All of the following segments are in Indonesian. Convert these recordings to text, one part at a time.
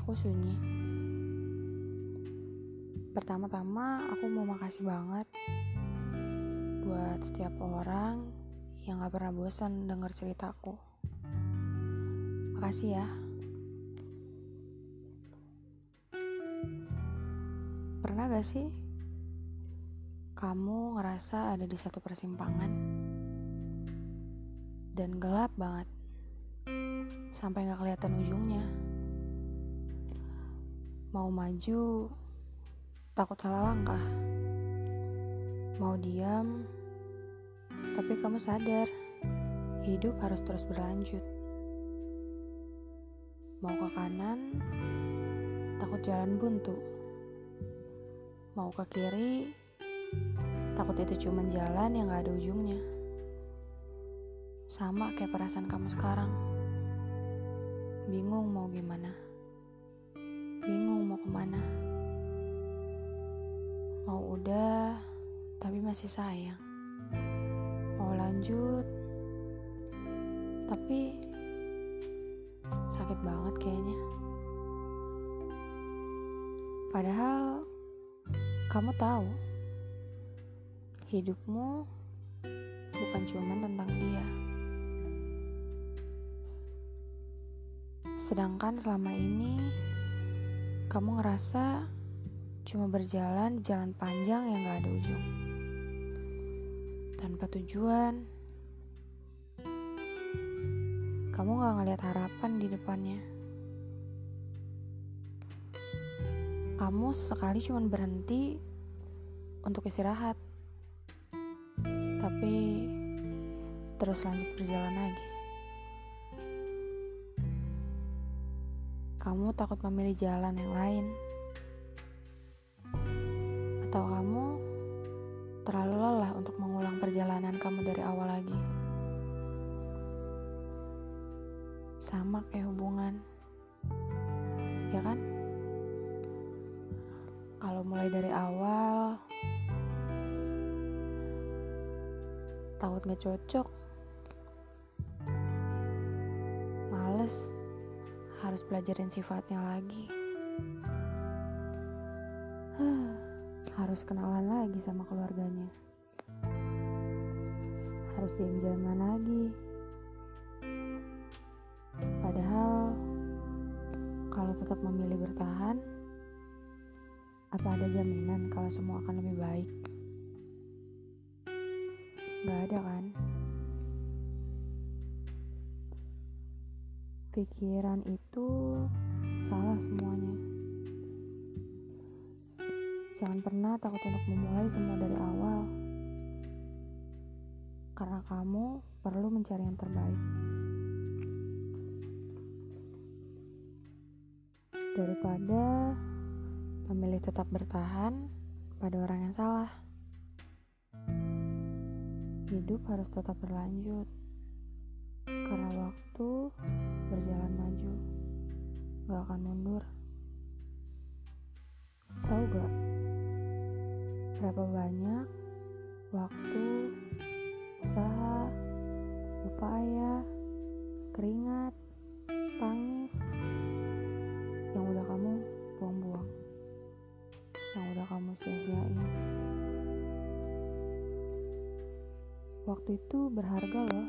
aku sunyi. Pertama-tama aku mau makasih banget buat setiap orang yang gak pernah bosan denger ceritaku. Makasih ya. Pernah gak sih kamu ngerasa ada di satu persimpangan dan gelap banget sampai gak kelihatan ujungnya? Mau maju, takut salah langkah. Mau diam, tapi kamu sadar hidup harus terus berlanjut. Mau ke kanan, takut jalan buntu. Mau ke kiri, takut itu cuma jalan yang gak ada ujungnya. Sama kayak perasaan kamu sekarang. Bingung mau gimana bingung mau ke mana. Mau udah, tapi masih sayang. Mau lanjut, tapi sakit banget kayaknya. Padahal kamu tahu, hidupmu bukan cuma tentang dia. Sedangkan selama ini kamu ngerasa cuma berjalan di jalan panjang yang gak ada ujung. Tanpa tujuan. Kamu gak ngeliat harapan di depannya. Kamu sesekali cuma berhenti untuk istirahat. Tapi terus lanjut berjalan lagi. Kamu takut memilih jalan yang lain, atau kamu terlalu lelah untuk mengulang perjalanan kamu dari awal lagi. Sama kayak hubungan, ya kan? Kalau mulai dari awal, takut gak cocok, harus belajarin sifatnya lagi. harus kenalan lagi sama keluarganya. Harus diam-jaman lagi. Padahal kalau tetap memilih bertahan, apa ada jaminan kalau semua akan lebih baik? Gak ada kan? Pikiran itu salah semuanya. Jangan pernah takut untuk memulai semua dari awal. Karena kamu perlu mencari yang terbaik. Daripada memilih tetap bertahan pada orang yang salah. Hidup harus tetap berlanjut. Karena waktu gak akan mundur. Tahu gak berapa banyak waktu, usaha, upaya, keringat, tangis yang udah kamu buang-buang, yang udah kamu sia-siain. Waktu itu berharga loh.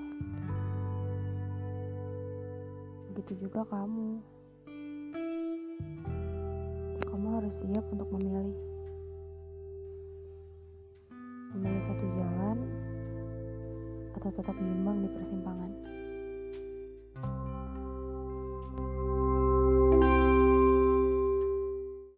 Begitu juga kamu. Untuk memilih. Memilih satu jalan atau tetap bimbang di persimpangan.